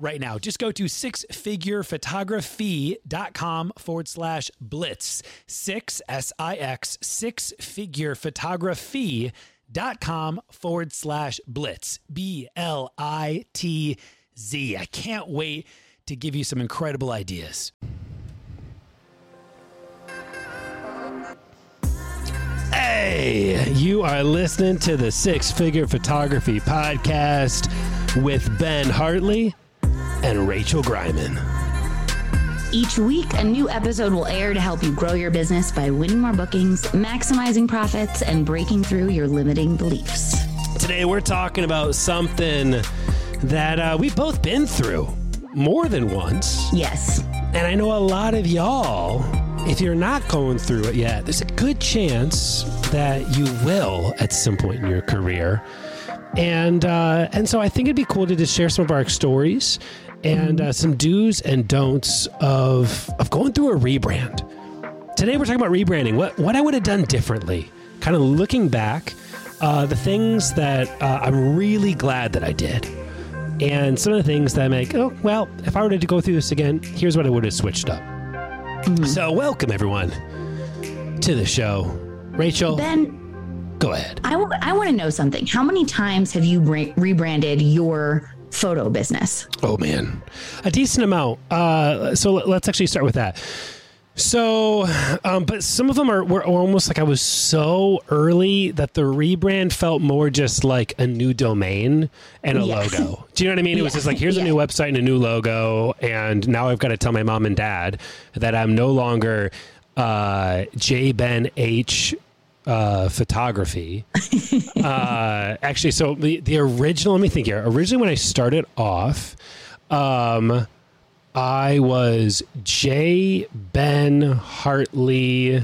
right now. Just go to sixfigurephotography.com forward slash blitz. Six, S I X, six figure photography.com forward slash blitz. B L I T Z. I can't wait to give you some incredible ideas. Hey, you are listening to the Six Figure Photography Podcast with Ben Hartley and Rachel Greiman. Each week, a new episode will air to help you grow your business by winning more bookings, maximizing profits, and breaking through your limiting beliefs. Today, we're talking about something that uh, we've both been through more than once. Yes. And I know a lot of y'all, if you're not going through it yet, there's a good chance that you will at some point in your career. And uh, and so I think it'd be cool to just share some of our stories and uh, some do's and don'ts of of going through a rebrand. Today we're talking about rebranding. What what I would have done differently. Kind of looking back, uh, the things that uh, I'm really glad that I did, and some of the things that I'm like, oh well, if I were to go through this again, here's what I would have switched up. So welcome everyone to the show. Rachel, Ben, go ahead. I want I want to know something. How many times have you re- rebranded your photo business? Oh man, a decent amount. Uh, so let- let's actually start with that. So, um, but some of them are were almost like I was so early that the rebrand felt more just like a new domain and a Yeah. logo. Do you know what I mean? It was just like here's a new website and a new logo, and now I've got to tell my mom and dad that I'm no longer uh, J Ben H uh, photography. uh, actually, so the, the original, let me think here. Originally, when I started off, um, I was J. Ben Hartley,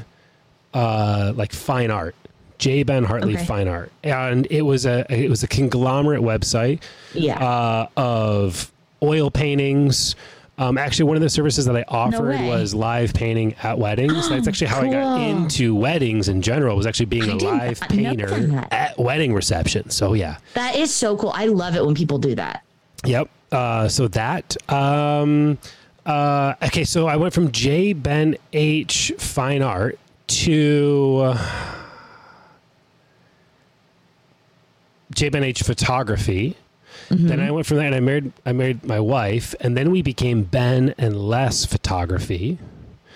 uh, like fine art. J. Ben Hartley Okay. Fine Art, and it was a it was a conglomerate website Yeah. uh, of oil paintings. Um, actually, one of the services that I offered way. was live painting at weddings. That's actually how I got into weddings in general. Was actually being I a live painter at wedding reception. So yeah, that is so cool. I love it when people do that. Yep. Uh, so that. Um, uh, okay, so I went from J. Ben H. Fine Art to uh, J. Ben H. Photography. Then I went from there and I married I married my wife, and then we became Ben and Les Photography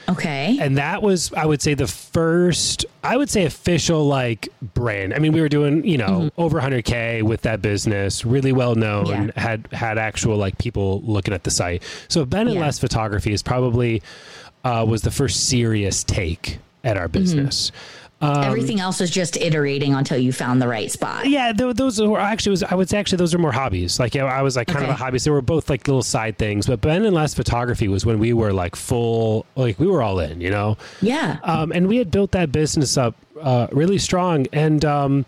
Okay. and that was i would say the first i would say official like brand i mean we were doing you know over 100k with that business really well known Mm-hmm. Yeah. had had actual like people looking at the site so ben and Yeah. les photography is probably uh, was the first serious take at our Mm-hmm. Business Everything else was just iterating until you found the right spot. yeah, th- those were actually was I would say actually those are more hobbies. Like I was like kind of a Okay. hobbyist. They were both like little side things. But Ben and Les photography was when we were like full, like we were all in. You know, Yeah. um, and we had built that business up uh, really strong. And um,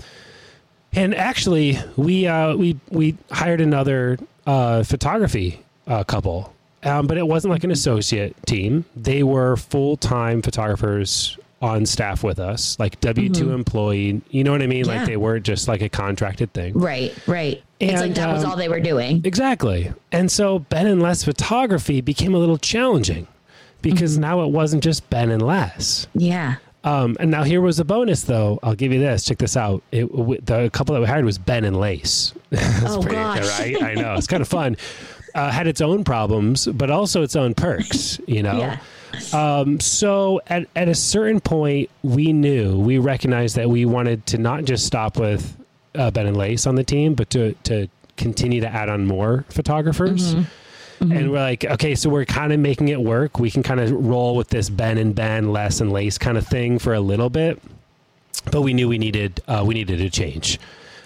and actually, we uh, we we hired another uh, photography uh, couple, um, but it wasn't like an associate team. They were full time photographers on staff with us, like W 2 employee. You know what I mean? Like Mm-hmm. They weren't just like a contracted thing. right. Right. it's like And, that was um, all they were doing. Exactly. And so Ben and Les photography became a little challenging because Mm-hmm. now it wasn't just Ben and Les. Yeah. Um, and now here was a bonus, though. I'll give you this. Check this out. It, w- the couple that we hired was Ben and Lace. That's Oh, gosh. right? I know it's kind of fun. Uh, had its own problems, but also its own perks. You know. Yeah. Um, so at at a certain point, we knew we recognized that we wanted to not just stop with uh, Ben and Lace on the team, but to to continue to add on more photographers. And we're like, okay, so we're kind of making it work. We can kind of roll with this Ben and Ben, less and lace kind of thing for a little bit. But we knew we needed uh, we needed a change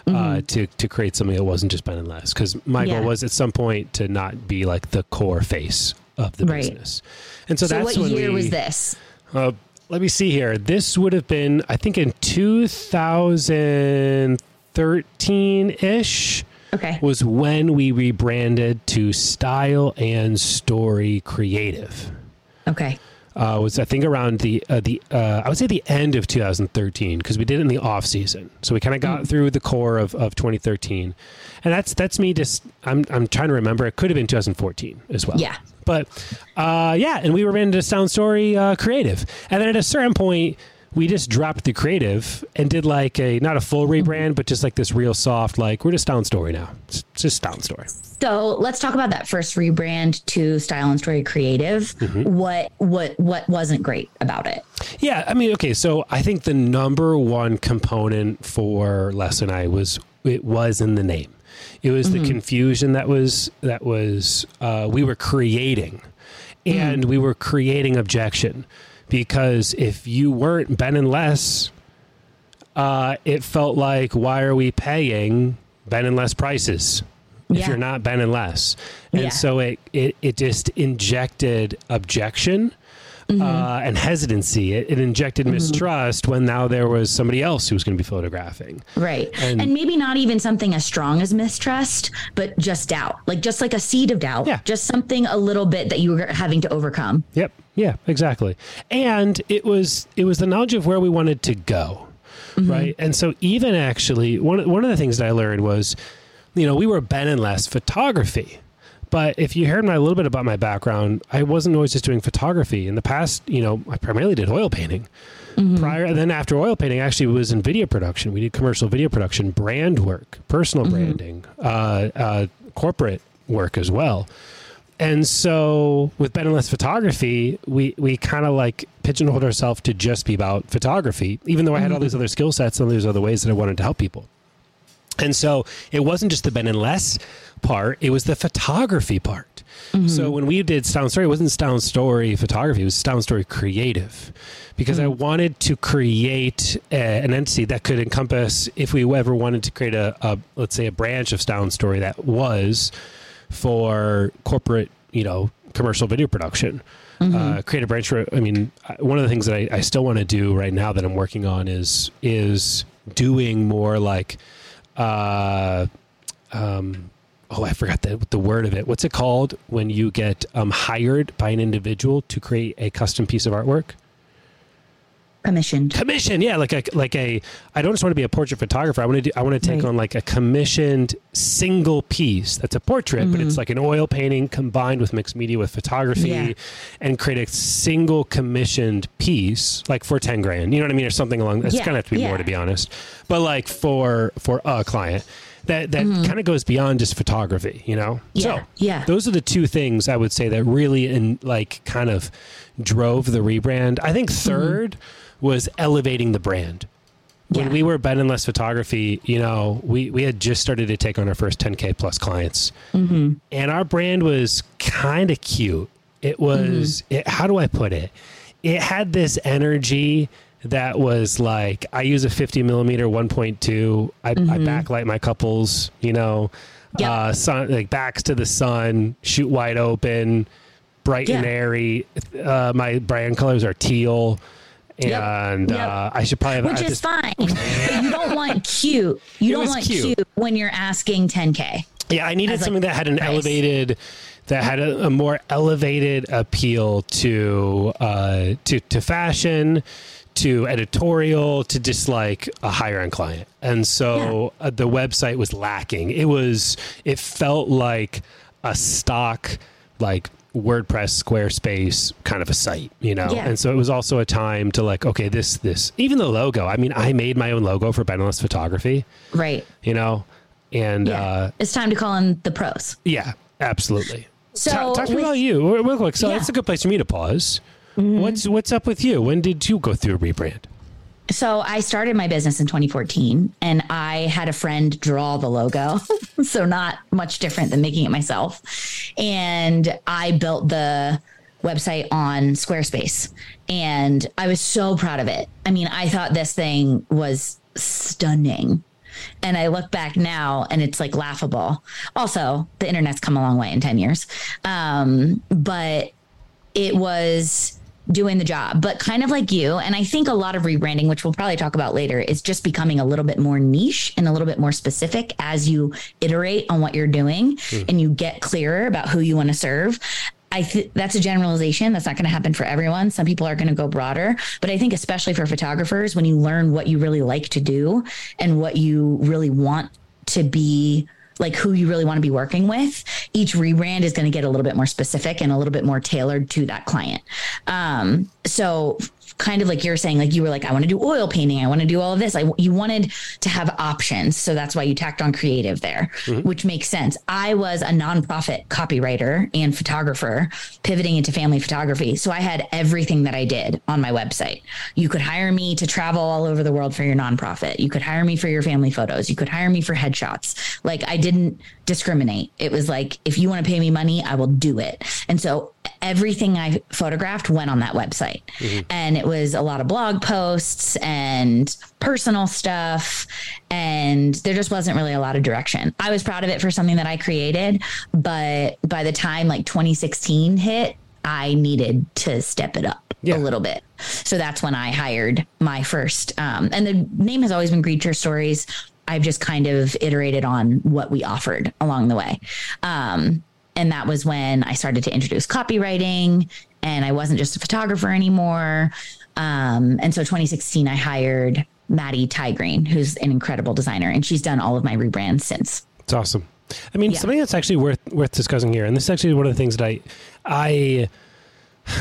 uh, to to create something that wasn't just Ben and less. Because my Yeah. goal was at some point to not be like the core face of the Right. business. And so, So, that's what year we, was this? uh, let me see here. This would have been, I think, in 2013 ish Okay. was when we rebranded to Style and Story Creative. Okay. Uh, was I think around the uh, the uh, I would say the end of 2013 because we did it in the off season, so we kind of got through the core of, of 2013, and that's that's me just I'm I'm trying to remember it could have been 2014 as well. Yeah. But uh, yeah, and we were into Style and Story uh, Creative, and then at a certain point, we just dropped the creative and did like a not a full rebrand, but just like this real soft, like we're just Style and Story now. It's just Style and Story. So let's talk about that first rebrand to Style and Story Creative. Mm-hmm. What what what wasn't great about it? Yeah, I mean, okay, so I think the number one component for Les and I was it was in the name. It was the confusion that was that was uh, we were creating, and we were creating objection because if you weren't Ben and Les, uh, it felt like why are we paying Ben and Les prices if Yeah. you're not Ben and Les? And Yeah. so it, it it just injected objection mm-hmm. uh, and hesitancy. It, it injected mm-hmm. mistrust when now there was somebody else who was going to be photographing. Right. And- And, maybe not even something as strong as mistrust, but just doubt. Like just like a seed of doubt. Yeah. Just something a little bit that you were having to overcome. Yep. Yeah. Exactly. And it was it was the knowledge of where we wanted to go, mm-hmm. right? And so even actually one one of the things that I learned was, you know, we were Ben and Les photography. But if you heard my, a little bit about my background, I wasn't always just doing photography. In the past, you know, I primarily did oil painting. Prior, and then after oil painting, I actually was in video production. We did commercial video production, brand work, personal branding, uh, uh, corporate work as well. And so with Ben and Les Photography, we, we kind of like pigeonholed ourselves to just be about photography, even though I had all these other skill sets and all these other ways that I wanted to help people. And so it wasn't just the Ben and Les part, it was the photography part. So mm-hmm. when we did Style and Story, it wasn't Style and Story photography, it was Style and Story creative. Because I mm-hmm. wanted to create a, an entity that could encompass, if we ever wanted to create a, a, let's say, a branch of Style and Story that was for corporate, you know, commercial video production. Mm-hmm. Uh, create a branch. For, I mean, one of the things that I, I still want to do right now that I'm working on is is doing more like, uh, um, oh, I forgot the the word of it. What's it called when you get um, hired by an individual to create a custom piece of artwork? Commissioned. commission yeah like a like a i don't just want to be a portrait photographer i want to do i want to take Right. on like a commissioned single piece that's a portrait but it's like an oil painting combined with mixed media with photography Yeah. and create a single commissioned piece like for 10 grand you know what i mean or something along that's Yeah, gonna have to be more to be honest but like for for a client that that Mm-hmm. kind of goes beyond just photography you know Yeah, so yeah. those are the two things I would say that really in like kind of drove the rebrand. I think Mm-hmm. 3rd was elevating the brand. When Yeah. we were Ben and Less Photography, you know, we we had just started to take on our first 10k plus clients, Mm-hmm. and our brand was kind of cute. It was Mm-hmm. it, how do I put it? It had this energy that was like I use a 50 millimeter 1.2. I, I backlight my couples, you know, Mm-hmm. Yep. uh, sun like backs to the sun, shoot wide open, bright and airy. Uh, my brand colors are teal. And Yep. uh, I should probably have Which I is just- fine. but you don't want cute. You It don't want cute. cute. when you're asking 10K. Yeah, I needed as, like, something that had an price. elevated, that had a, a more elevated appeal to uh, to to fashion, to editorial, to just like a higher end client. And so uh, the website was lacking. It was it felt like a stock like WordPress, Squarespace kind of a site, you know. Yeah. And so it was also a time to like, okay, this this even the logo. I mean, I made my own logo for Ben and Les Photography, Right. you know, and Yeah. uh, it's time to call in the pros. yeah, absolutely. So Ta- talk to me about you real quick. So Yeah. that's a good place for me to pause. What's what's up with you? When did you go through a rebrand? So I started my business in 2014 and I had a friend draw the logo. so not much different than making it myself. And I built the website on Squarespace and I was so proud of it. I mean, I thought this thing was stunning. And I look back now and it's like laughable. Also, the internet's come a long way in 10 years. Um, but it was doing the job, but kind of like you. And I think a lot of rebranding, which we'll probably talk about later, is just becoming a little bit more niche and a little bit more specific as you iterate on what you're doing mm. and you get clearer about who you want to serve. I th- that's a generalization. That's not going to happen for everyone. Some people are going to go broader, but I think especially for photographers, when you learn what you really like to do and what you really want to be like who you really want to be working with, each rebrand is going to get a little bit more specific and a little bit more tailored to that client. Um, so kind of like you're saying, like you were like, I want to do oil painting. I want to do all of this. I, you wanted to have options. So that's why you tacked on creative there, mm-hmm. which makes sense. I was a nonprofit copywriter and photographer pivoting into family photography. So I had everything that I did on my website. You could hire me to travel all over the world for your nonprofit. You could hire me for your family photos. You could hire me for headshots. Like I didn't discriminate. It was like, if you want to pay me money, I will do it. And so everything I photographed went on that website. Mm-hmm. And it was a lot of blog posts and personal stuff. And there just wasn't really a lot of direction. I was proud of it for something that I created. But by the time like 2016 hit, I needed to step it up yeah. a little bit. So that's when I hired my first, um, and the name has always been Green Chair Stories. I've just kind of iterated on what we offered along the way. Um, and that was when I started to introduce copywriting and I wasn't just a photographer anymore. Um, and so 2016, I hired Maddie Tygreen, who's an incredible designer, and she's done all of my rebrands since. It's awesome. I mean, yeah. something that's actually worth worth discussing here, and this is actually one of the things that I, I,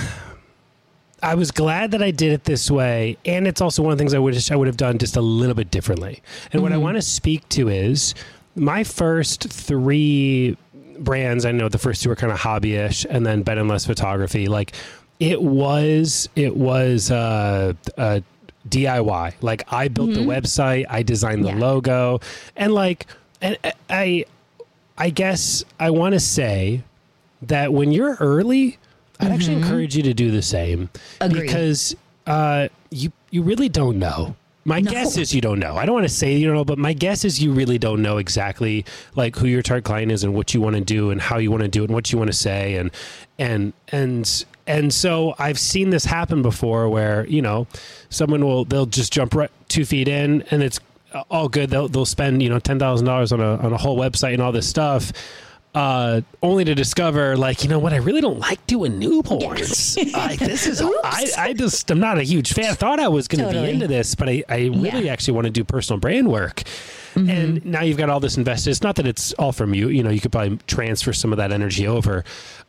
I was glad that I did it this way, and it's also one of the things I wish I would have done just a little bit differently. And mm-hmm. what I mm-hmm. want to speak to is my first three brands. I know the first two were kind of hobbyish, and then Ben and Les Photography. Like it was, it was uh, uh, DIY. Like I built mm-hmm. the website, I designed the yeah. logo, and like, and I, I guess I want to say that when you're early, I'd mm-hmm. actually encourage you to do the same Agreed. because uh, you you really don't know. My no. guess is you don't know. I don't want to say you don't know, but my guess is you really don't know exactly like who your target client is and what you want to do and how you want to do it and what you want to say and and and and so I've seen this happen before where you know someone will they'll just jump right two feet in and it's all good. They'll they'll spend you know ten thousand dollars on a on a whole website and all this stuff uh, only to discover, like, you know what, I really don't like doing newborns. Yes. this is, I, I just, I'm not a huge fan. I thought I was going to totally. be into this, but I, I really yeah. actually want to do personal brand work. Mm-hmm. And now you've got all this invested. It's not that it's all from you. You know, you could probably transfer some of that energy over.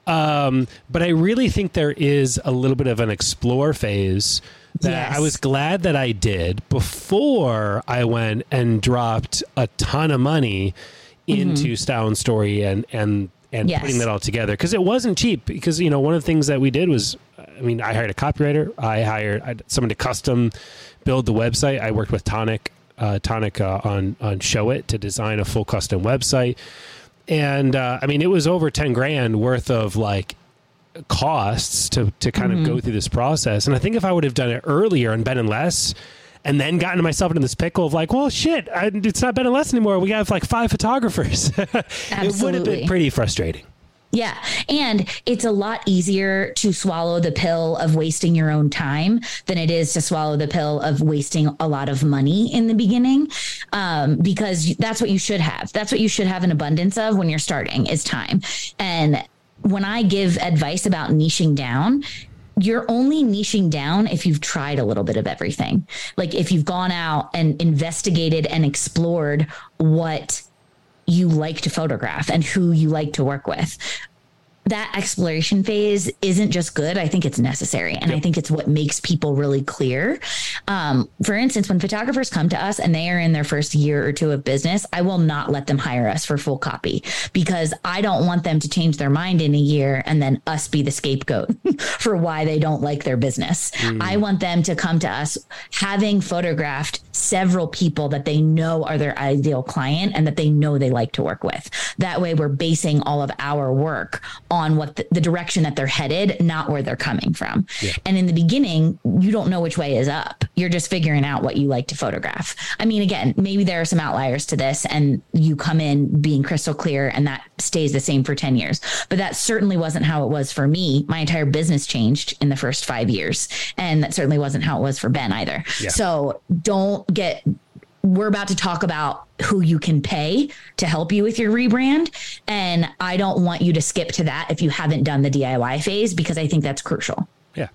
Um, but I really think there is a little bit of an explore phase that yes. I was glad that I did before I went and dropped a ton of money into mm-hmm. Style and Story and and and yes. putting that all together because it wasn't cheap. Because you know one of the things that we did was, I mean, I hired a copywriter, I hired I, someone to custom build the website. I worked with Tonic uh, Tonic uh, on on Showit to design a full custom website, and uh, I mean it was over ten grand worth of like costs to to kind mm-hmm. of go through this process. And I think if I would have done it earlier and been and Les and then gotten myself into this pickle of like, well, shit, I, it's not Ben and Les anymore. We have like five photographers. it would have been pretty frustrating. Yeah. And it's a lot easier to swallow the pill of wasting your own time than it is to swallow the pill of wasting a lot of money in the beginning. Um, because that's what you should have. That's what you should have an abundance of when you're starting is time. And when I give advice about niching down, you're only niching down if you've tried a little bit of everything. Like if you've gone out and investigated and explored what you like to photograph and who you like to work with. that exploration phase isn't just good. I think it's necessary. And yep. I think it's what makes people really clear. Um, for instance, when photographers come to us and they are in their first year or two of business, I will not let them hire us for full copy because I don't want them to change their mind in a year and then us be the scapegoat for why they don't like their business. Mm. I want them to come to us having photographed several people that they know are their ideal client and that they know they like to work with. That way, we're basing all of our work on what the, the direction that they're headed, not where they're coming from. Yeah. And in the beginning, you don't know which way is up. You're just figuring out what you like to photograph. I mean, again, maybe there are some outliers to this and you come in being crystal clear and that stays the same for 10 years. But that certainly wasn't how it was for me. My entire business changed in the first five years. And that certainly wasn't how it was for Ben either. Yeah. So don't get we're about to talk about who you can pay to help you with your rebrand. And I don't want you to skip to that if you haven't done the DIY phase because I think that's crucial. Yeah.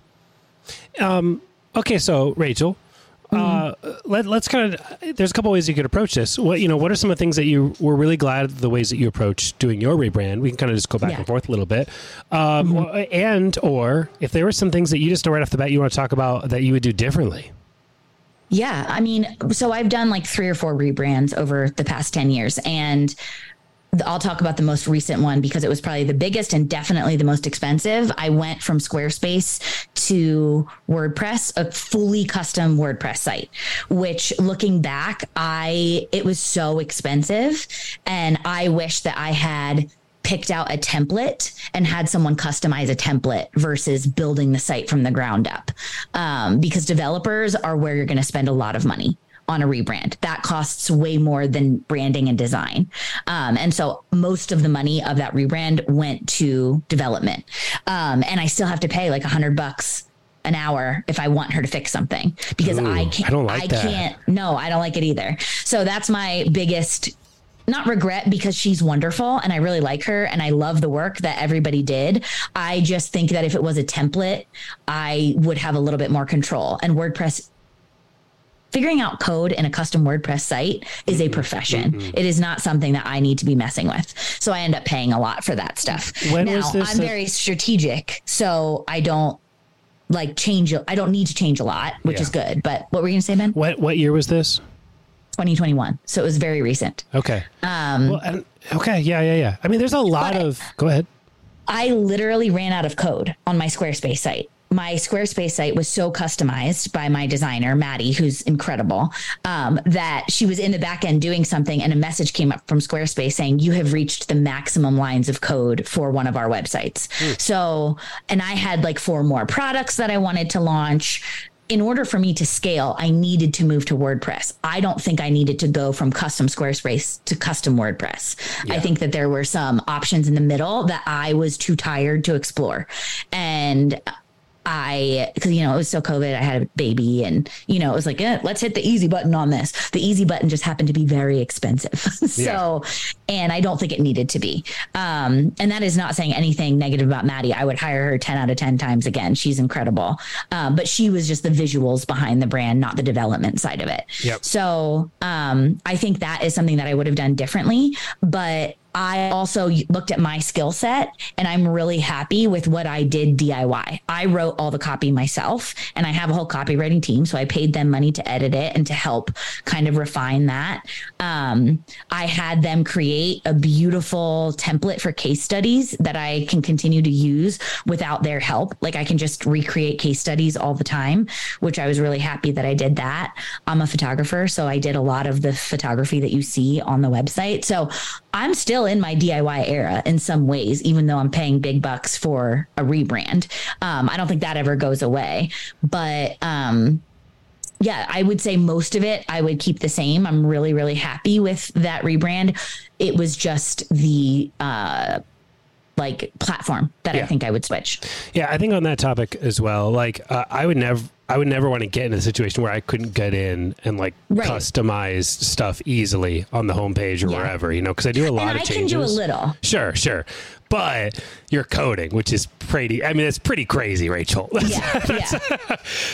Um, okay. So, Rachel, uh, mm-hmm. uh, let, us kind of, there's a couple ways you could approach this. What, you know, what are some of the things that you were really glad the ways that you approach doing your rebrand? We can kind of just go back yeah. and forth a little bit. Um, mm-hmm. And, or if there were some things that you just know right off the bat you want to talk about that you would do differently. Yeah. I mean, so I've done like three or four rebrands over the past 10 years. And I'll talk about the most recent one because it was probably the biggest and definitely the most expensive. I went from Squarespace to WordPress, a fully custom WordPress site, which looking back, I it was so expensive and I wish that I had picked out a template and had someone customize a template versus building the site from the ground up. Um, because developers are where you're going to spend a lot of money on a rebrand. That costs way more than branding and design. Um, and so most of the money of that rebrand went to development. Um, and I still have to pay like a hundred bucks an hour if I want her to fix something because Ooh, I can't, I, don't like I can't, no, I don't like it either. So that's my biggest not regret because she's wonderful and I really like her and I love the work that everybody did. I just think that if it was a template, I would have a little bit more control. And WordPress figuring out code in a custom WordPress site is a profession. Mm-hmm. It is not something that I need to be messing with. So I end up paying a lot for that stuff. When now, I'm a- very strategic, so I don't like change I don't need to change a lot, which yeah. is good. But what were you going to say, Ben? What what year was this? 2021. So it was very recent. Okay. Um, well, okay. Yeah. Yeah. Yeah. I mean, there's a lot of, go ahead. I literally ran out of code on my Squarespace site. My Squarespace site was so customized by my designer, Maddie, who's incredible, um, that she was in the back end doing something and a message came up from Squarespace saying, You have reached the maximum lines of code for one of our websites. Mm. So, and I had like four more products that I wanted to launch in order for me to scale, I needed to move to WordPress. I don't think I needed to go from custom Squarespace to custom WordPress. Yeah. I think that there were some options in the middle that I was too tired to explore. And I, because, you know, it was so COVID, I had a baby and, you know, it was like, eh, let's hit the easy button on this. The easy button just happened to be very expensive. so, yeah. and I don't think it needed to be. Um, and that is not saying anything negative about Maddie. I would hire her 10 out of 10 times again. She's incredible. Um, but she was just the visuals behind the brand, not the development side of it. Yep. So, um, I think that is something that I would have done differently. But I also looked at my skill set and I'm really happy with what I did DIY. I wrote all the copy myself and I have a whole copywriting team. So I paid them money to edit it and to help kind of refine that. Um, I had them create a beautiful template for case studies that I can continue to use without their help. Like I can just recreate case studies all the time, which I was really happy that I did that. I'm a photographer, so I did a lot of the photography that you see on the website. So I'm still in my DIY era in some ways, even though I'm paying big bucks for a rebrand. Um, I don't think that ever goes away. But um, yeah, I would say most of it I would keep the same. I'm really, really happy with that rebrand. It was just the uh, like platform that yeah. I think I would switch. Yeah, I think on that topic as well. Like, uh, I would never I would never want to get in a situation where I couldn't get in and like right. customize stuff easily on the homepage or yeah. wherever, you know, because I do a lot and of I changes. I can do a little. Sure, sure. But you're coding, which is pretty. I mean, it's pretty crazy, Rachel. Yeah, yeah.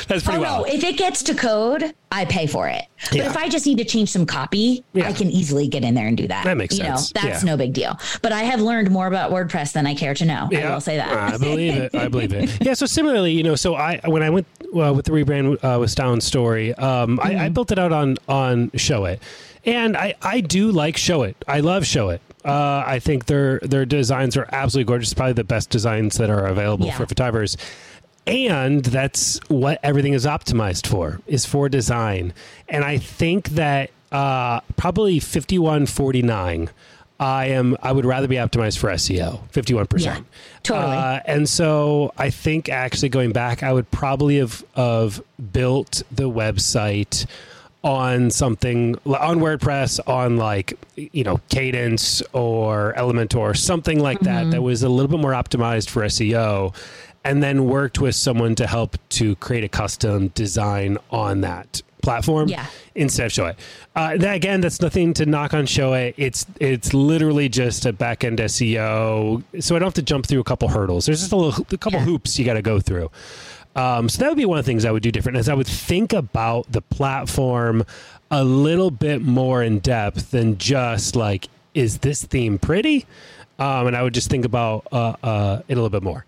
That's pretty Oh well. no! If it gets to code, I pay for it. But Yeah. if I just need to change some copy, Yeah. I can easily get in there and do that. That makes you sense. Know, that's Yeah. no big deal. But I have learned more about WordPress than I care to know. I will say that. I believe it. I believe it. Yeah. So similarly, you know, so I when I went uh, with the rebrand uh, with Style and Story, um, I, Mm-hmm. I built it out on on Showit, and I I do like Showit. I love Showit. Uh, I think their their designs are absolutely gorgeous. Probably the best designs that are available Yeah. for photographers. And that's what everything is optimized for is for design. And I think that uh, probably fifty one forty nine. I am. I would rather be optimized for SEO. Fifty one Yeah, percent. totally. Uh, and so I think actually going back, I would probably have have built the website on something on WordPress on like you know Kadence or Elementor, something like Mm-hmm. that that was a little bit more optimized for SEO, and then worked with someone to help to create a custom design on that platform Yeah. instead of Showit. Uh, that, again, that's nothing to knock on Showit. It's it's literally just a back end SEO, so I don't have to jump through a couple hurdles. There's just a, little, a couple Yeah. hoops you got to go through. Um, so that would be one of the things I would do different. Is I would think about the platform a little bit more in depth than just like, is this theme pretty? Um, and I would just think about uh, uh, it a little bit more.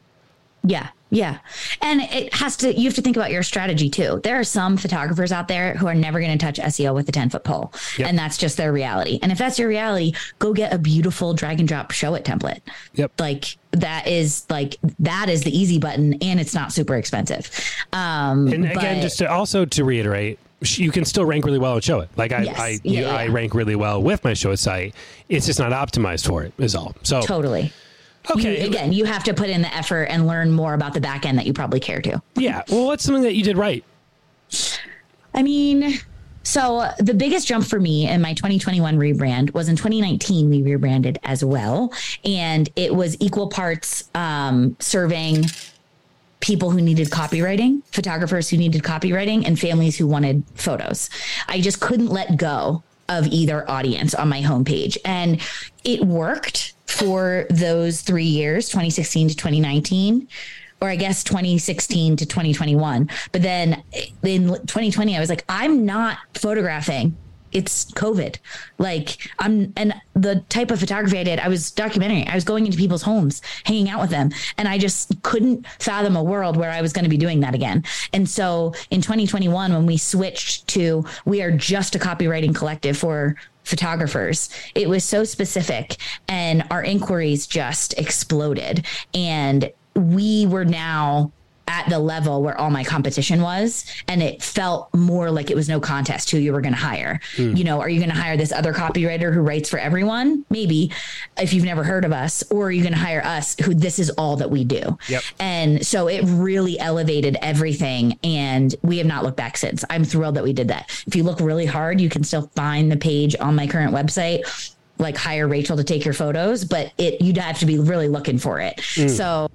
Yeah. Yeah. And it has to, you have to think about your strategy too. There are some photographers out there who are never going to touch SEO with a 10 foot pole. Yep. And that's just their reality. And if that's your reality, go get a beautiful drag and drop Showit template. Yep. Like that is like, that is the easy button and it's not super expensive. Um, And again, but- just to also to reiterate, you can still rank really well and Showit. Like I, Yes. I, Yeah, you, yeah, I rank really well with my Showit site. It's just not optimized for it. Is all. So totally. Okay, You, again, you have to put in the effort and learn more about the back end that you probably care to. yeah. Well, what's something that you did right? I mean, so the biggest jump for me in my 2021 rebrand was in 2019. We rebranded as well, and it was equal parts um, serving people who needed copywriting, photographers who needed copywriting, and families who wanted photos. I just couldn't let go of either audience on my homepage, and it worked for those three years, 2016 to 2019 or I guess 2016 to 2021. But then in 2020, I was like, I'm not photographing. It's COVID. Like I'm, and the type of photography I did, I was documentary. I was going into people's homes, hanging out with them. And I just couldn't fathom a world where I was going to be doing that again. And so in 2021, when we switched to, we are just a copywriting collective for photographers. It was so specific and our inquiries just exploded. And we were now at the level where all my competition was and it felt more like it was no contest who you were going to hire hmm. you know are you going to hire this other copywriter who writes for everyone? Maybe if you've never heard of us or are you going to hire us who this is all that we do? Yep. and so it really elevated everything and we have not looked back since. I'm thrilled that we did that. If you look really hard you can still find the page on my current website like hire Rachel to take your photos, but it you'd have to be really looking for it. So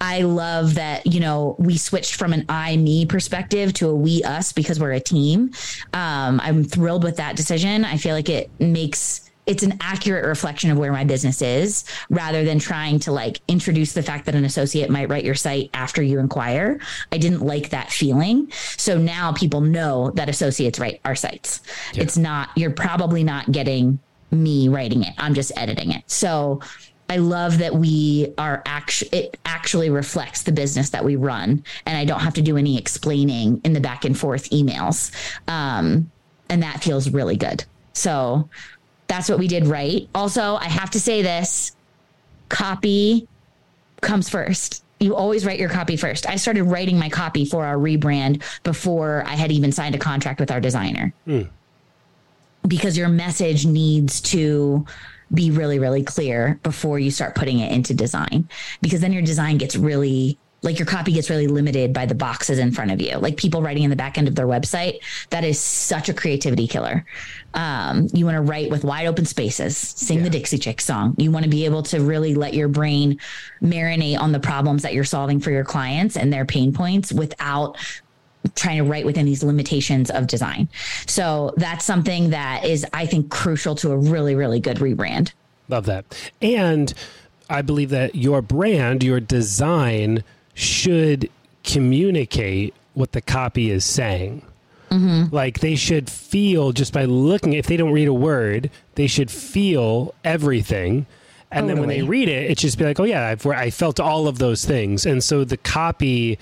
I love that, you know, we switched from an I me perspective to a we us because we're a team. Um, I'm thrilled with that decision. I feel like it makes it's an accurate reflection of where my business is rather than trying to like introduce the fact that an associate might write your site after you inquire. I didn't like that feeling. So now people know that associates write our sites. It's not, you're probably not getting me writing it. I'm just editing it. So I love that we are actually it actually reflects the business that we run, and I don't have to do any explaining in the back and forth emails, um, and that feels really good. So that's what we did right. Also, I have to say this: copy comes first. You always write your copy first. I started writing my copy for our rebrand before I had even signed a contract with our designer because your message needs to be really really clear before you start putting it into design because then your design gets really like your copy gets really limited by the boxes in front of you. Like people writing in the back end of their website that is such a creativity killer. Um, you want to write with wide open spaces sing the dixie chick song. You want to be able to really let your brain marinate on the problems that you're solving for your clients and their pain points without trying to write within these limitations of design. So that's something that is, I think, crucial to a really, really good rebrand. Love that. And I believe that your brand, your design should communicate what the copy is saying. Mm-hmm. Like they should feel just by looking, if they don't read a word, they should feel everything. And then when they read it, it just be like, oh, yeah, I've, I felt all of those things. And so the copy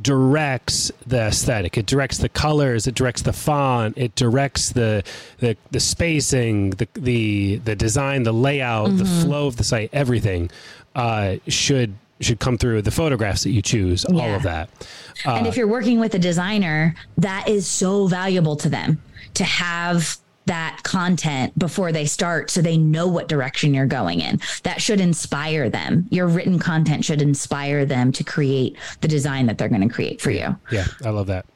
directs the aesthetic. It directs the colors it directs the font it directs the the, the spacing the, the the design the layout the flow of the site everything uh, should should come through the photographs that you choose all of that. And if you're working with a designer, that is so valuable to them to have that content before they start so they know what direction you're going in. That should inspire them. Your written content should inspire them to create the design that they're going to create for you. Yeah, I love that.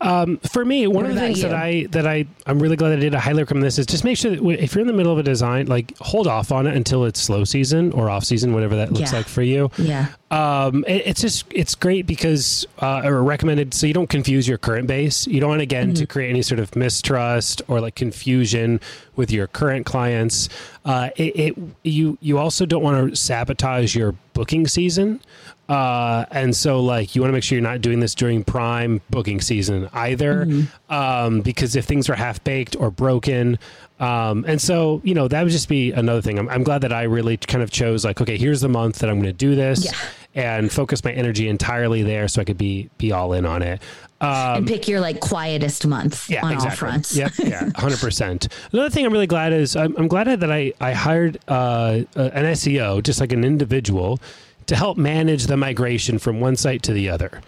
Um, for me, one What of the things that? I that I I'm really glad I did. I highly recommend this is just make sure that if you're in the middle of a design, like hold off on it until it's slow season or off season, whatever that looks Yeah. like for you. Yeah. Um, it, it's just it's great because uh, or recommended so you don't confuse your current base. You don't want again Mm-hmm. to create any sort of mistrust or like confusion with your current clients. Uh, it, it you you also don't want to sabotage your booking season. Uh, and so like you want to make sure you're not doing this during prime booking season either, um, because if things are half baked or broken, um, and so you know that would just be another thing. I'm, I'm glad that I really kind of chose like, okay, here's the month that I'm going to do this, Yeah. and focus my energy entirely there, so I could be be all in on it. Um, and pick your like quietest month yeah, on exactly. all fronts. Yep, yeah, hundred percent. Another thing I'm really glad is I'm, I'm glad that I I hired uh, an SEO, just like an individual, to help manage the migration from one site to the other.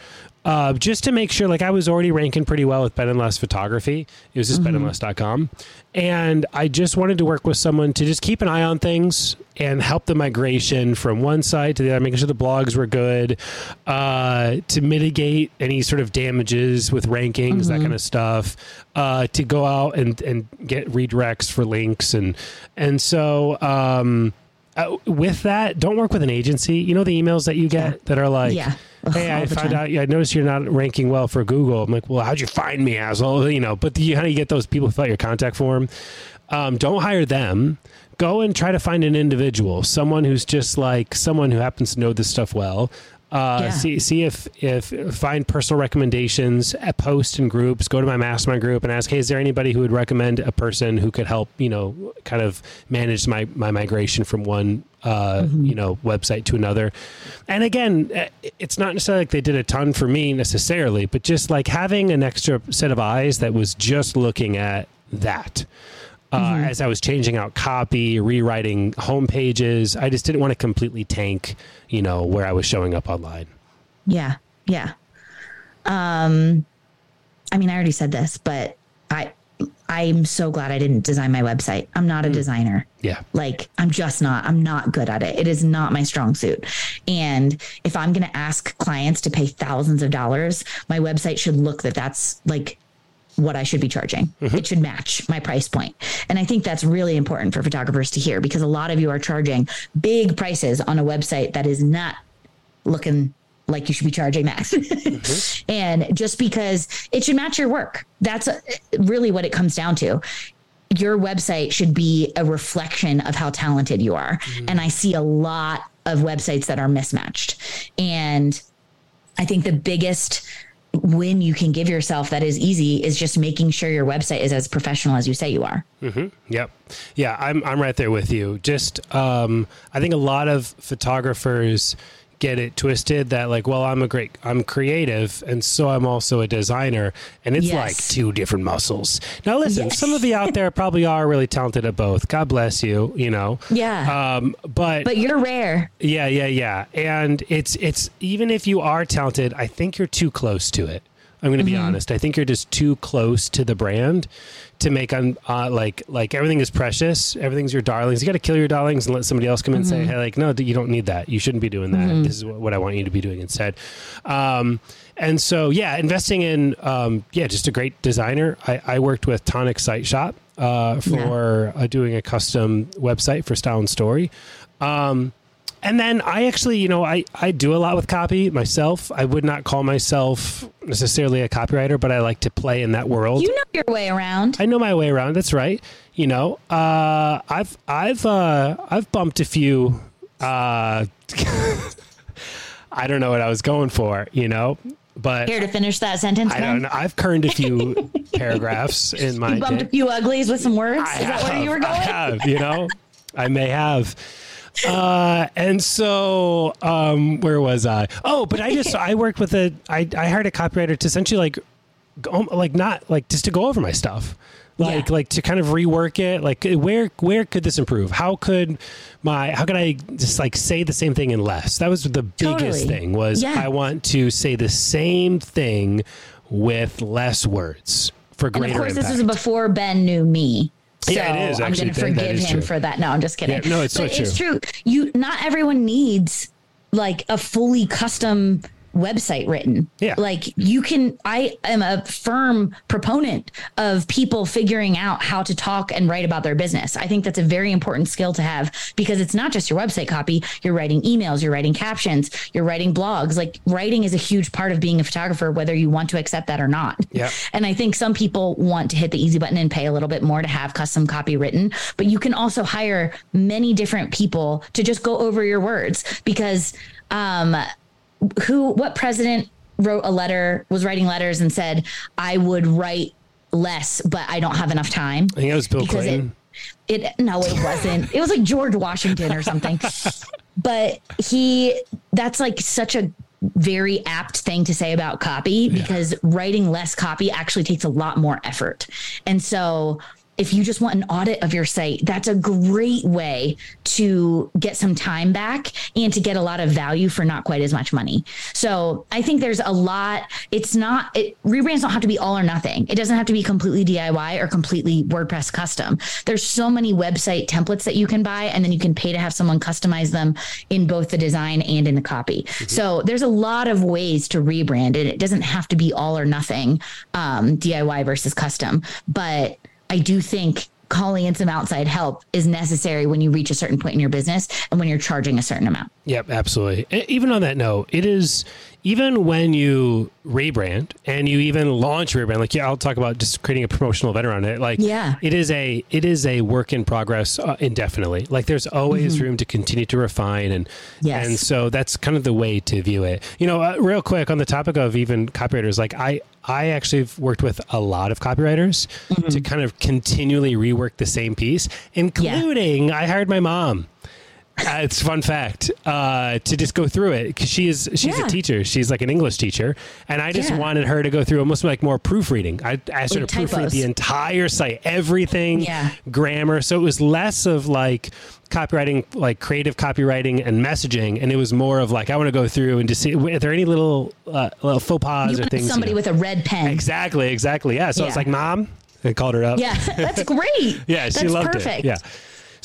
Uh, just to make sure, like I was already ranking pretty well with Ben and Less Photography. It was just benandless.com. And I just wanted to work with someone to just keep an eye on things and help the migration from one site to the other, making sure the blogs were good, uh, to mitigate any sort of damages with rankings, that kind of stuff, uh, to go out and, and get redirects for links. And, and so, um, uh, with that, don't work with an agency. You know the emails that you get that are like, Yeah. Ugh, "Hey, I found time. out. Yeah, I noticed you're not ranking well for Google." I'm like, "Well, how'd you find me, asshole?" You know. But you, how do you get those people fill out your contact form? Um, don't hire them. Go and try to find an individual, someone who's just like someone who happens to know this stuff well. Uh, Yeah. See, see if if find personal recommendations, uh, post in groups. Go to my mastermind group and ask, "Hey, is there anybody who would recommend a person who could help? You know, kind of manage my my migration from one uh, you know website to another." And again, uh, it's not necessarily like they did a ton for me necessarily, but just like having an extra set of eyes that was just looking at that. Uh, As I was changing out copy, rewriting home pages, I just didn't want to completely tank, you know, where I was showing up online. Yeah. Yeah. Um I mean I already said this, but I I'm so glad I didn't design my website. I'm not a designer. Yeah. Like I'm just not. I'm not good at it. It is not my strong suit. And if I'm going to ask clients to pay thousands of dollars, my website should look that that's like what I should be charging. Mm-hmm. It should match my price point. And I think that's really important for photographers to hear because a lot of you are charging big prices on a website that is not looking like you should be charging that. Mm-hmm. and just because it should match your work. That's uh really what it comes down to. Your website should be a reflection of how talented you are. Mm-hmm. And I see a lot of websites that are mismatched. And I think the biggest win you can give yourself that is easy is just making sure your website is as professional as you say you are. Mm-hmm. Yep. Yeah, I'm I'm right there with you. Just um I think a lot of photographers get it twisted that like, well, I'm a great I'm creative and so I'm also a designer and it's Yes. like two different muscles. Now listen, Yes. some of you out there probably are really talented at both. God bless you, you know. Yeah. Um but but you're rare. yeah, yeah, yeah. And it's it's even if you are talented, I think you're too close to it. I'm going to be honest. I think you're just too close to the brand to make un, uh, like like everything is precious. Everything's your darlings. You got to kill your darlings and let somebody else come in and say, "Hey, like no, you don't need that. You shouldn't be doing that. This is what, what I want you to be doing instead." Um, and so, yeah, investing in um, yeah, just a great designer. I, I worked with Tonic Site Shop uh, for uh, doing a custom website for Style and Story. Um, and then I actually, you know, I, I do a lot with copy myself. I would not call myself necessarily a copywriter, but I like to play in that world. You know your way around. I know my way around. That's right. You know, uh, I've I've uh, I've bumped a few Uh, I don't know what I was going for, you know, but Here to finish that sentence, I don't know. I've kerned a few paragraphs in my You bumped day. a few uglies with some words. I Is that where you were going? I have, you know, I may have. Uh, and so, um, where was I? Oh, but I just, I worked with a, I, I hired a copywriter to essentially like, go, like not like just to go over my stuff. Like, Yeah. like to kind of rework it. Like, where, where could this improve? How could my, how could I just like say the same thing in less? That was the biggest Totally. thing was Yeah. I want to say the same thing with less words for And greater of course, impact. this is before Ben knew me. So Yeah, it is, I'm going to forgive him true. for that. No, I'm just kidding. Yeah, no, it's so but it's true. You not everyone needs like a fully custom website written. Yeah. Like you can I am a firm proponent of people figuring out how to talk and write about their business. I think that's a very important skill to have because it's not just your website copy, you're writing emails, you're writing captions, you're writing blogs. Like writing is a huge part of being a photographer whether you want to accept that or not. Yeah. And I think some people want to hit the easy button and pay a little bit more to have custom copy written, but you can also hire many different people to just go over your words because um who what president wrote a letter was writing letters and said I would write less but I don't have enough time. I think it was Bill because it- Clinton. It no, it wasn't. it was like George Washington or something. but he that's like such a very apt thing to say about copy because writing less copy actually takes a lot more effort. And so if you just want an audit of your site, that's a great way to get some time back and to get a lot of value for not quite as much money. So I think there's a lot. It's not, it, rebrands don't have to be all or nothing. It doesn't have to be completely DIY or completely WordPress custom. There's so many website templates that you can buy, and then you can pay to have someone customize them in both the design and in the copy. So there's a lot of ways to rebrand and It doesn't have to be all or nothing, um, DIY versus custom. But I do think calling in some outside help is necessary when you reach a certain point in your business and when you're charging a certain amount. Yep, absolutely. Even on that note, it is even when you rebrand and you even launch rebrand. Like, yeah, I'll talk about just creating a promotional event around it. Like, Yeah. it is a it is a work in progress uh, indefinitely. Like, there's always room to continue to refine, and Mm-hmm. Yes. and so that's kind of the way to view it. You know, uh, real quick on the topic of even copywriters, like I I actually have worked with a lot of copywriters Mm-hmm. to kind of continually rework the same piece, including I hired my mom. Uh, it's a fun fact uh, to just go through it because she is she's Yeah. a teacher. She's like an English teacher, and I just Yeah. wanted her to go through almost like more proofreading. I asked her to proofread the entire site, everything, Yeah. grammar. So it was less of like copywriting, like creative copywriting and messaging, and it was more of like I want to go through and just see are there any little uh, little faux pas You or things. you somebody know? with a red pen. exactly, exactly. Yeah. So I was like, Mom, I called her up. Yeah, that's great. Yeah, she that's loved perfect. it. Yeah.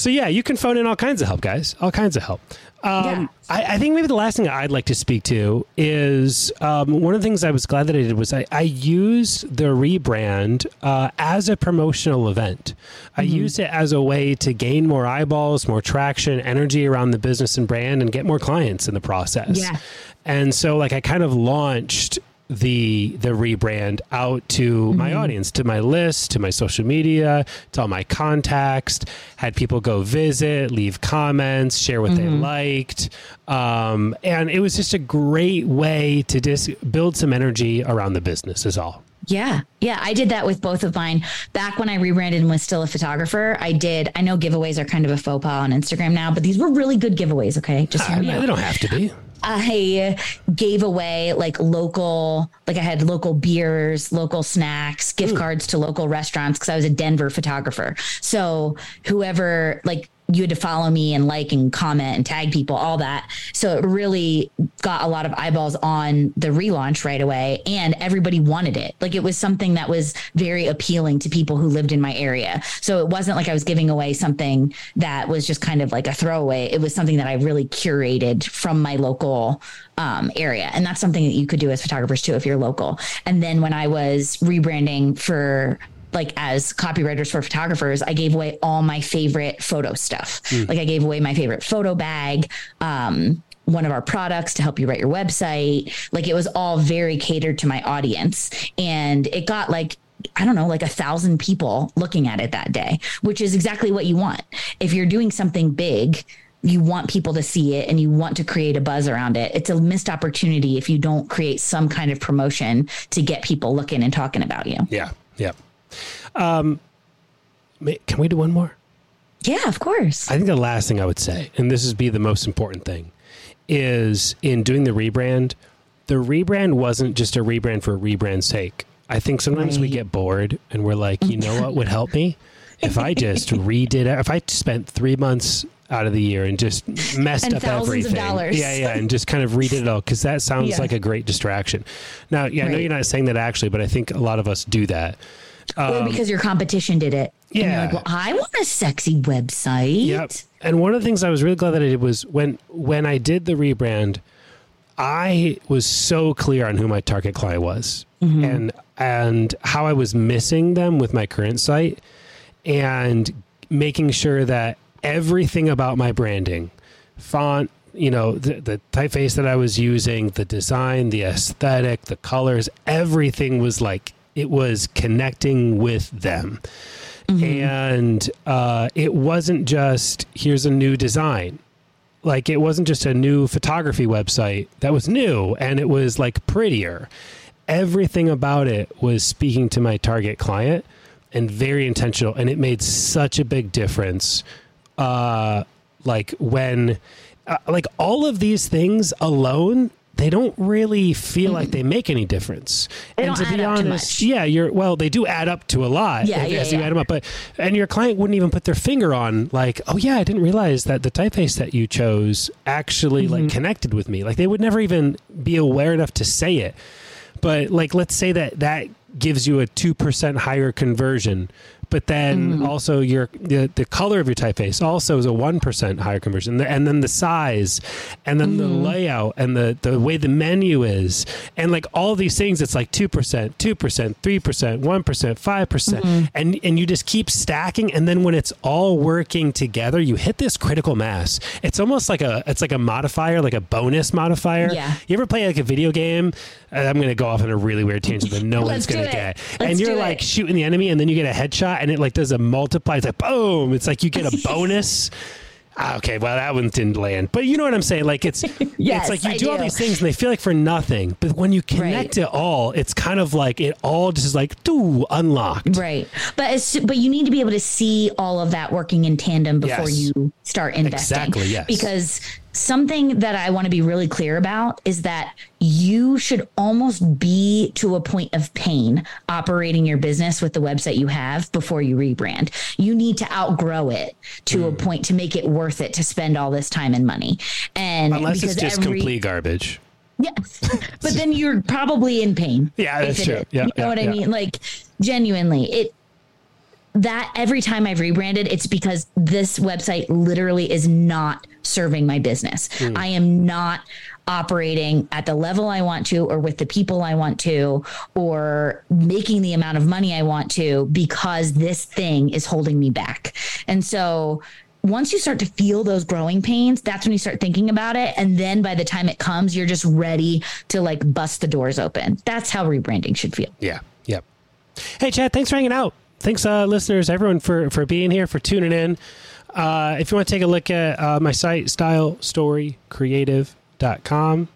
So yeah, you can phone in all kinds of help, guys. All kinds of help. Um, Yeah. I, I think maybe the last thing I'd like to speak to is um, one of the things I was glad that I did was I, I used the rebrand uh, as a promotional event. I Mm-hmm. used it as a way to gain more eyeballs, more traction, energy around the business and brand, and get more clients in the process. Yeah. And so, like, I kind of launched the the rebrand out to my mm-hmm. audience, to my list, to my social media, to all my contacts. Had people go visit, leave comments, share what they mm-hmm. liked, um, and it was just a great way to just build some energy around the business. Is all. Yeah. Yeah. I did that with both of mine. Back when I rebranded and was still a photographer, I did. I know giveaways are kind of a faux pas on Instagram now, but these were really good giveaways. Okay. Just hear I me mean, out. they don't have to be. I gave away like local, like I had local beers, local snacks, gift hmm. cards to local restaurants because I was a Denver photographer. So whoever like you had to follow me and like and comment and tag people, all that. So it really got a lot of eyeballs on the relaunch right away, and everybody wanted it. Like it was something that was very appealing to people who lived in my area. So it wasn't like I was giving away something that was just kind of like a throwaway. It was something that I really curated from my local um, area, and that's something that you could do as photographers too if you're local. And then when I was rebranding for like as copywriters for photographers, I gave away all my favorite photo stuff. Like I gave away my favorite photo bag, um, one of our products to help you write your website. Like it was all very catered to my audience. And it got like, I don't know, like a thousand people looking at it that day, which is exactly what you want. If you're doing something big, you want people to see it and you want to create a buzz around it. It's a missed opportunity if you don't create some kind of promotion to get people looking and talking about you. Yeah. Yeah. Um, can we do one more? Yeah, of course. I think the last thing I would say, and this is be the most important thing, is in doing the rebrand, the rebrand wasn't just a rebrand for rebrand's sake. I think sometimes right. we get bored and we're like, you know what would help me? If I just redid it, if I spent three months out of the year and just messed and up everything. Yeah, yeah, and just kind of redid it all because that sounds yeah. like a great distraction. Now, yeah, right. I know you're not saying that actually, but I think a lot of us do that. Um, or because your competition did it. Yeah. Like, well, I want a sexy website. Yep. And one of the things I was really glad that I did was when when I did the rebrand, I was so clear on who my target client was mm-hmm. and and how I was missing them with my current site and making sure that everything about my branding, font, you know, the, the typeface that I was using, the design, the aesthetic, the colors, everything was like it was connecting with them. Mm-hmm. And uh, it wasn't just here's a new design. Like it wasn't just a new photography website that was new and it was like prettier. Everything about it was speaking to my target client and very intentional. And it made such a big difference. Uh, like when, uh, like all of these things alone they don't really feel like they make any difference. They and to be honest, yeah, you're well, they do add up to a lot yeah, yeah, as you add them up. But and your client wouldn't even put their finger on like, oh yeah, I didn't realize that the typeface that you chose actually mm-hmm. like connected with me. Like they would never even be aware enough to say it. But like, let's say that that gives you a two percent higher conversion but then mm-hmm. also your the, the color of your typeface also is a 1% higher conversion. And then the size and then mm-hmm. the layout and the, the way the menu is. And like all these things it's like 2% 2% 3% 1% 5% mm-hmm. and and you just keep stacking and then when it's all working together you hit this critical mass. It's almost like a it's like a modifier like a bonus modifier. Yeah. You ever play like a video game? I'm going to go off on a really weird tangent that no one's going to get Let's and you're like it. shooting the enemy and then you get a headshot and it like does a multiply. It's like boom. It's like you get a bonus. Ah, okay, well that one didn't land, but you know what I'm saying. Like it's yes, it's like you do, do, all these things and they feel like for nothing, but when you connect right. it all, it's kind of like it all just is like do unlocked. Right, but it's, but you need to be able to see all of that working in tandem before yes. you start investing. Exactly. Yes. Because something that I want to be really clear about is that you should almost be to a point of pain operating your business with the website you have before you rebrand. You need to outgrow it to mm. a point to make it worth it to spend all this time and money. And unless it's just every, complete garbage. Yes. but then you're probably in pain. Yeah, that's true. Yeah, you know yeah, what yeah. I mean? Like genuinely, it that every time I've rebranded, it's because this website literally is not serving my business. Mm. I am not operating at the level I want to, or with the people I want to, or making the amount of money I want to because this thing is holding me back. And so, once you start to feel those growing pains, that's when you start thinking about it. And then by the time it comes, you're just ready to like bust the doors open. That's how rebranding should feel. Yeah. Yep. Hey, Chad, thanks for hanging out thanks, uh, listeners, everyone, for, for being here, for tuning in. Uh, if you want to take a look at uh, my site, stylestorycreative.com.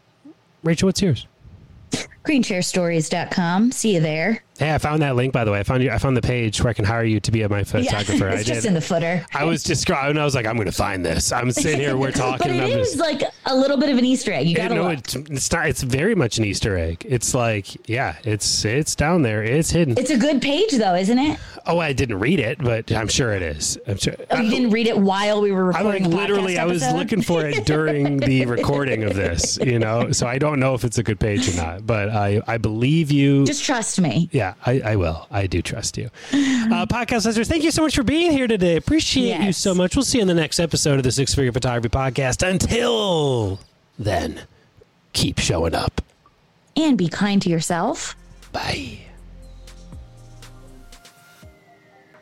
Rachel, what's yours? Greenchairstories.com. See you there. Hey, I found that link by the way. I found you. I found the page where I can hire you to be my photographer. Yeah, it's I just did. in the footer. I was just. I was like, I'm going to find this. I'm sitting here. We're talking. but it is just, like a little bit of an Easter egg. You got to no, it's, it's not. It's very much an Easter egg. It's like, yeah, it's it's down there. It's hidden. It's a good page though, isn't it? Oh, I didn't read it, but I'm sure it is. I'm sure. Oh, you didn't read it while we were I recording. like a literally. I was looking for it during the recording of this. You know, so I don't know if it's a good page or not, but I I believe you. Just trust me. Yeah, I, I will. I do trust you. Uh, podcast listeners, thank you so much for being here today. Appreciate you so much. We'll see you in the next episode of the Six Figure Photography Podcast. Until then, keep showing up. And be kind to yourself. Bye.